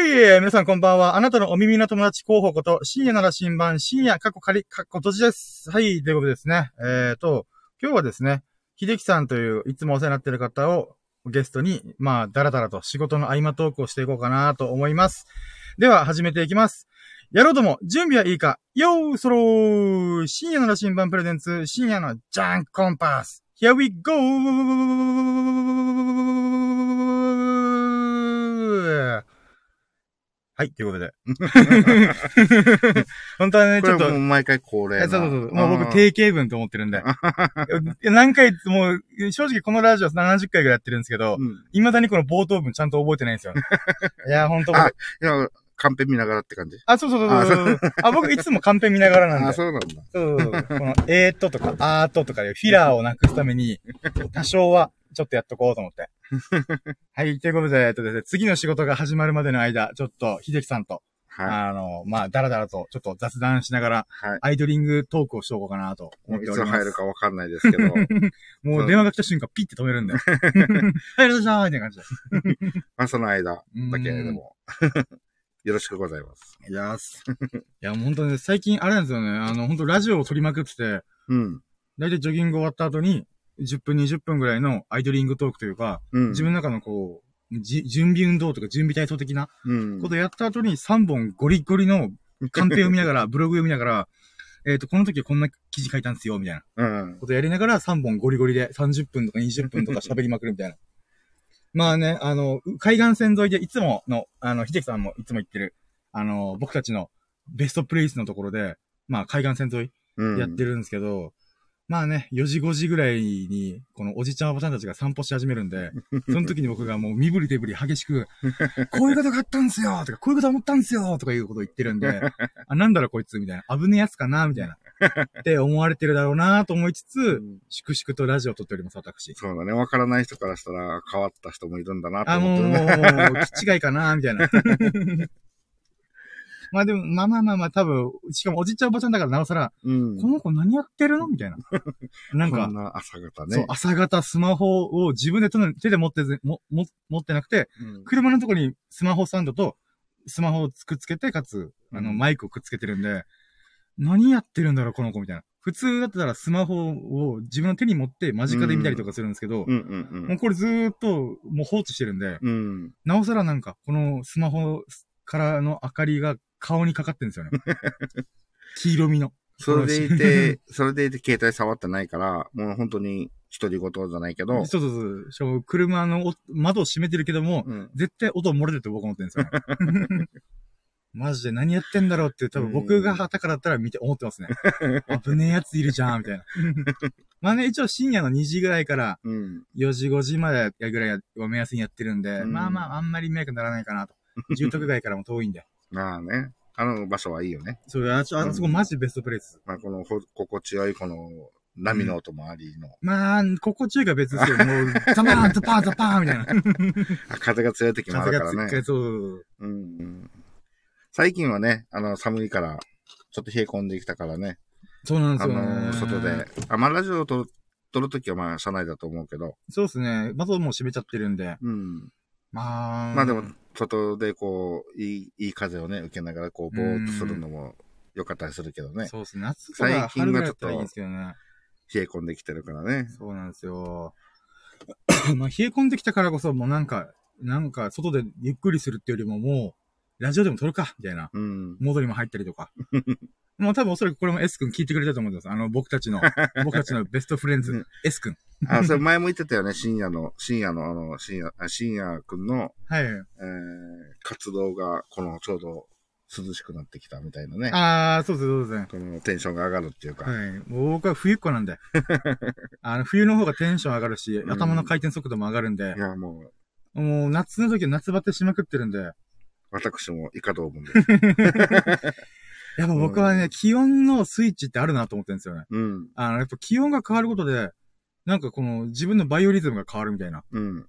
い皆さんこんばんは。あなたのお耳の友達候補こと、深夜なら新版、深夜過去仮、過去閉じです。はい、ということですね。えーと、今日はですね、秀樹さんといういつもお世話になっている方をゲストに、まあ、だらだらと仕事の合間トークをしていこうかなと思います。では、始めていきます。やろうとも、準備はいいかよーそろー深夜の羅針盤プレゼンツ、深夜のジャンコンパス !Here we go! はい、ということで。本当はね、ちょっと。もう毎回恒例。そうそうそう。もう僕定型文と思ってるんで。何回、もう、正直このラジオ70回ぐらいやってるんですけど、うん、未だにこの冒頭文ちゃんと覚えてないんですよ。いや、本当あ、いや、カンペ見ながらって感じあ、そうそうそうそう。あ、僕いつもカンペ見ながらなんで。あ、そうなんだ。そうそうこの、えーっととか、あーっととかでフィラーをなくすために、多少はちょっとやっとこうと思って。はい、ということで、えっとですね、次の仕事が始まるまでの間、ちょっと、秀樹さんと、はい、あの、まあ、だらだらと、ちょっと雑談しながら、はい、アイドリングトークをしとこうかなと思っております。いつ入るかわかんないですけど。もう電話が来た瞬間、ピッて止めるんで。はい、どうしたーみたいな感じで。まあ、その間だけでも。よろしくございます。いやす。いや、本当ね、最近あれなんですよね、あの、本当ラジオを撮りまくってて、うん。だいたいジョギング終わった後に、10分、20分ぐらいのアイドリングトークというか、うん、自分の中のこう、じ、準備運動とか準備体操的なことやった後に3本ゴリゴリのカンペを見ながら、ブログを見ながら、えっ、ー、と、この時こんな記事書いたんですよ、みたいな。うん。ことやりながら3本ゴリゴリで30分とか20分とか喋りまくるみたいな。まあね、あの、海岸線沿いでいつもの、あの、秀樹さんもいつも言ってる、あの、僕たちのベストプレイスのところで、まあ海岸線沿いやってるんですけど、うん、まあね、4時5時ぐらいに、このおじちゃんおばちゃんたちが散歩し始めるんで、その時に僕がもう身振り手振り激しく、こういうことがあったんですよとか、こういうこと思ったんですよとかいうことを言ってるんで、あ、なんだろこいつみたいな、危ねえやつかなみたいな。って思われてるだろうなと思いつつ、うん、粛々とラジオを撮っております、私。そうだね。わからない人からしたら変わった人もいるんだなと思って、ね。あ、もう、もう、気違いかなみたいな。まあでも、まあまあまあまあ、多分、しかもおじいちゃんおばちゃんだからなおさら、うん、この子何やってるのみたいな。なんか、な朝方ね。そう、朝方スマホを自分で手で持っても、も、持ってなくて、うん、車のとこにスマホスタンドと、スマホをくっつけて、かつ、あの、マイクをくっつけてるんで、何やってるんだろう、この子みたいな。普通だったらスマホを自分の手に持って間近で見たりとかするんですけど、もうこれずーっともう放置してるんで、うん、なおさらなんか、このスマホからの明かりが顔にかかってるんですよね。黄色みの。それでいて、それでいて携帯触ってないから、もう本当に独り言じゃないけど。そうそうそう。しかも車の窓を閉めてるけども、うん、絶対音漏れてると僕思ってるんですよ、ね。マジで何やってんだろうって多分僕が旗からだったら見て思ってますね。危ねえやついるじゃん、みたいな。まあね、一応深夜の2時ぐらいから4時5時までぐらいを目安にやってるんで、うん、まあまああんまり迷惑ならないかなと。住宅街からも遠いんで。まあね。あの場所はいいよね。そう、あそこマジベストプレイス。まあこの、心地よいこの、波の音もありの。うん、まあ、心地よいが別ですよ。もう、ザバーン、ザパーン、ザパーンみたいな。風が強い時もあるからね。風が強い、そう。うん。最近はね、あの、寒いから、ちょっと冷え込んできたからね。そうなんですよね。あの、外で。あ、まあ、ラジオを撮る、撮るときはまあ、車内だと思うけど。そうですね。窓も閉めちゃってるんで。うん。まあ。まあでも、外でこう、いい、いい風をね、受けながら、こう、ぼーっとするのも良かったりするけどね。そうですね。夏最近はちょっと、冷え込んできてるからね。そうなんですよ。まあ、冷え込んできたからこそ、もうなんか、なんか、外でゆっくりするっていうよりももう、ラジオでも撮るかみたいな。うん。モードにも入ったりとか。もう多分おそらくこれも S 君聞いてくれたと思うんです。あの、僕たちの、僕たちのベストフレンズ、うん、S 君。あ、それ前も言ってたよね。深夜の、深夜の、あの、深夜、深夜君の、はい。えー、活動が、この、ちょうど、涼しくなってきたみたいなね。ああ、そうです、そうです。このテンションが上がるっていうか。はい。僕は冬っ子なんで。あの、冬の方がテンション上がるし、うん、頭の回転速度も上がるんで。いや、もう。もう、夏の時は夏バテしまくってるんで。私も以下同文です。やっぱ僕はね、うん、気温のスイッチってあるなと思ってるんですよね。うん。あの、やっぱ気温が変わることで、なんかこの自分のバイオリズムが変わるみたいな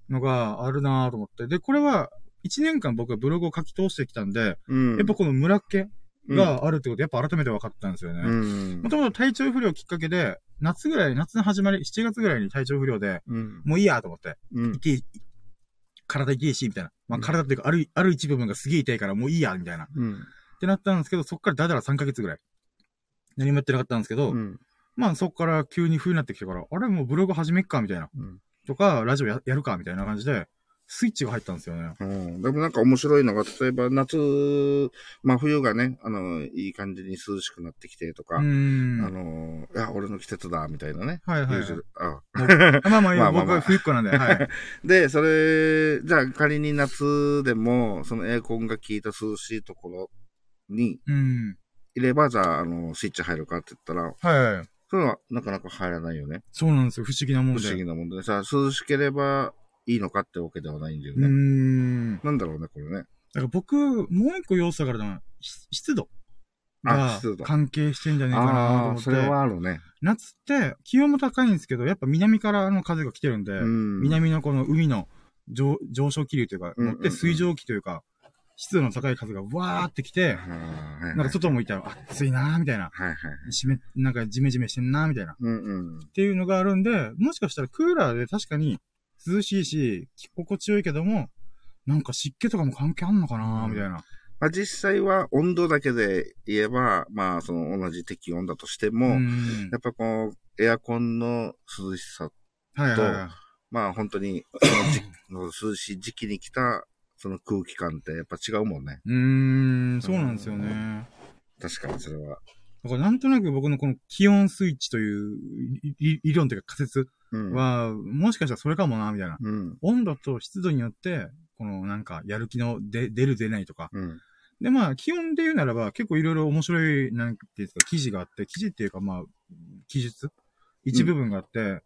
のがあるなと思って。で、これは1年間僕はブログを書き通してきたんで、うん、やっぱこの村っ気があるってこと、やっぱ改めて分かったんですよね。もともと体調不良きっかけで、夏ぐらい、夏の始まり、7月ぐらいに体調不良で、うん、もういいやと思って、うん、体痛いし、みたいな。まあ体っていうか、ある、ある一部分がすげえ痛いからもういいや、みたいな。うん。ってなったんですけど、そっからだだら3ヶ月ぐらい。何もやってなかったんですけど、うん、まあそっから急に冬になってきてから、あれもうブログ始めっか、みたいな。うん、とか、ラジオややるか、みたいな感じで、スイッチが入ったんですよね。うん。でもなんか面白いのが、例えば夏、まあ冬がね、あの、いい感じに涼しくなってきてとか、あの、いや、俺の季節だ、みたいなね。はいはい、はい。あまあまあ、まあ、僕は冬っ子なんで、はい。で、それ、じゃあ仮に夏でも、そのエアコンが効いた涼しいところに、いれば、じゃあ、あの、スイッチ入るかって言ったら、はいはい。それはなかなか入らないよね。そうなんですよ。不思議なもんで。不思議なもんで。さ、涼しければいいのかってわけではないんだよね。うん。なんだろうね、これね。だから僕、もう一個要素があるのは、湿度。が関係してんじゃねえかなと思って。それはあるね。夏って気温も高いんですけど、やっぱ南からの風が来てるんで、ん南のこの海の上上昇気流というか、乗って水蒸気というか、湿度の高い風がわーってきて、なんか外もいたら暑いなーみたいな。はいはい。なんかジメジメしてんなーみたいな。うんうん。っていうのがあるんで、もしかしたらクーラーで確かに涼しいし、着心地よいけども、なんか湿気とかも関係あんのかなみたいな。まあ、実際は温度だけで言えば、まあ、その同じ適温だとしても、やっぱこう、エアコンの涼しさと、はいはいはい、まあ本当に、その涼しい時期に来た、その空気感ってやっぱ違うもんね。うーん、そうなんですよね。確かにそれは。だからなんとなく僕のこの気温スイッチという理論というか仮説は、うん、もしかしたらそれかもな、みたいな、うん。温度と湿度によって、このなんかやる気の出る出ないとか。うん、で、まあ、気温で言うならば結構いろいろ面白い、なんていうんですか、記事があって、記事っていうかまあ、記述？一部分があって、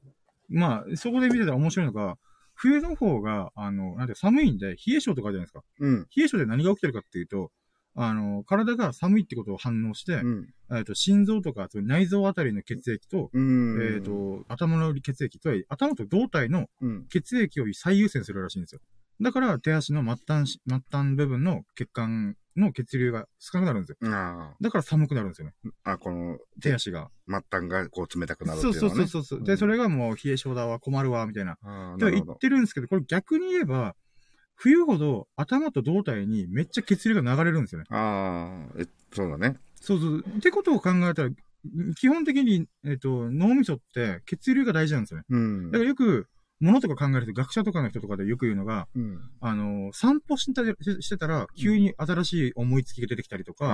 まあ、そこで見てたら面白いのが、冬の方が、あの、なんて寒いんで、冷え性とかじゃないですか。うん。冷え性で何が起きてるかっていうと、あの、体が寒いってことを反応して、うん、えっと、心臓とか、内臓あたりの血液と、えっ、ー、と、頭の血液と、頭と胴体の血液より最優先するらしいんですよ。だから、手足の末端、末端部分の血管の血流が少なくなるんですよ。だから寒くなるんですよね。あ、この、手足が。末端がこう冷たくなるっていうの、ね、そうそうそうそう。で、それがもう冷え性だわ、困るわ、みたいな。で言ってるんですけど、これ逆に言えば、冬ほど頭と胴体にめっちゃ血流が流れるんですよね。ああ、え、そうだね。そうそう。ってことを考えたら、基本的に、えっ、と、脳みそって血流が大事なんですよね。うん。だからよく、ものとか考えると学者とかの人とかでよく言うのが、うん、あの、散歩したしてたら、急に新しい思いつきが出てきたりとか、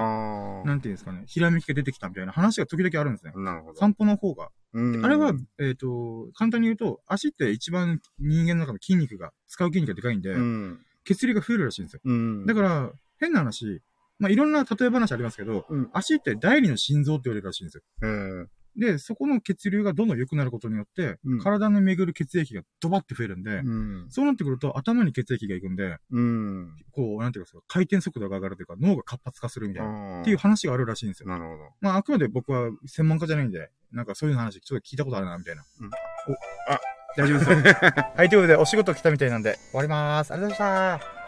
うん、なんていうんですかね、ひらめきが出てきたみたいな話が時々あるんですね。なるほど。散歩の方が。あれは、えっ、ー、と、簡単に言うと、足って一番人間の中の筋肉が、使う筋肉がでかいんで、うん、血流が増えるらしいんですよ。だから、変な話、まあ、いろんな例え話ありますけど、足って第二の心臓って言われるらしいんですよ。で、そこの血流がどんどん良くなることによって、うん、体に巡る血液がドバって増えるんで、うん、そうなってくると頭に血液が行くんで、うん、こう、なんていうか、回転速度が上がるというか、脳が活発化するみたいな、っていう話があるらしいんですよ。なるほど。まあ、あくまで僕は専門家じゃないんで、なんかそういう話ちょっと聞いたことあるな、みたいな。うん、お、あ、大丈夫ですよ。はい、ということで、お仕事来たみたいなんで、終わりまーす。ありがとうございました。